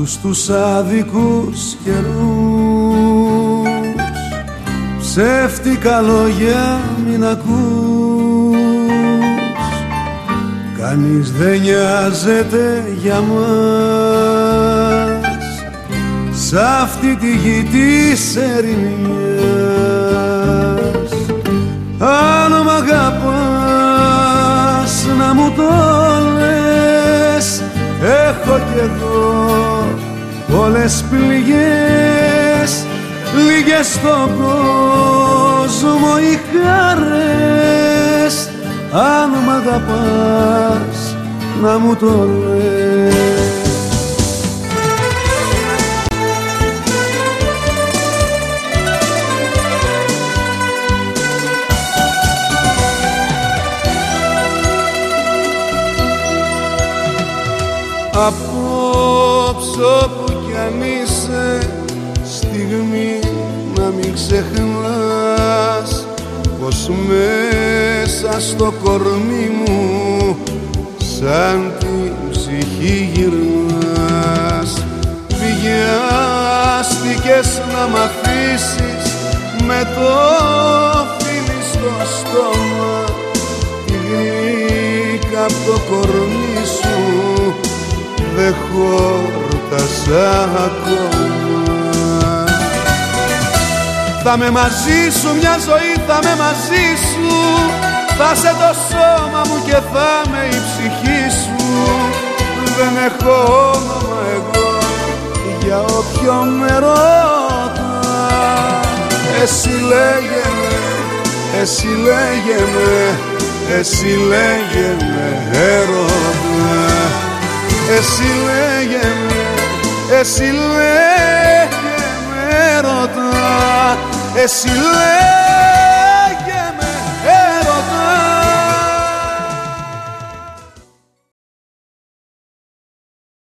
αυτούς τους άδικους καιρούς. Ψεύτικα λόγια μην ακούς. Κανείς δεν νοιάζεται για μας. Σ' αυτή τη γη της ερημιάς. Αν μ' αγαπάς να μου το λες Έχω κι εγώ πολλές πληγές Λίγες στον κόσμο οι χαρές. Αν μ' αγαπάς να μου το λες Απόψε όπου κι αν είσαι στιγμή να μην ξεχνάς πως μέσα στο κορμί μου σαν την ψυχή γυρνάς. Βιάστηκες να μ' αφήσεις με το φίλι στο στόμα. Τη γλύκα απ' το κορμί σου δεν χόρτασα ακόμα Θα με μαζί σου μια ζωή θα με μαζί σου. Θα σε το σώμα μου και θα με η ψυχή σου. Δεν έχω όνομα εγώ για όποιο με ρώτας. Εσύ λέγε με, εσύ λέγε με, εσύ λέγε με έρωτα εσύ λέγε με, εσύ λέγε με ρώτα Εσύ λέγε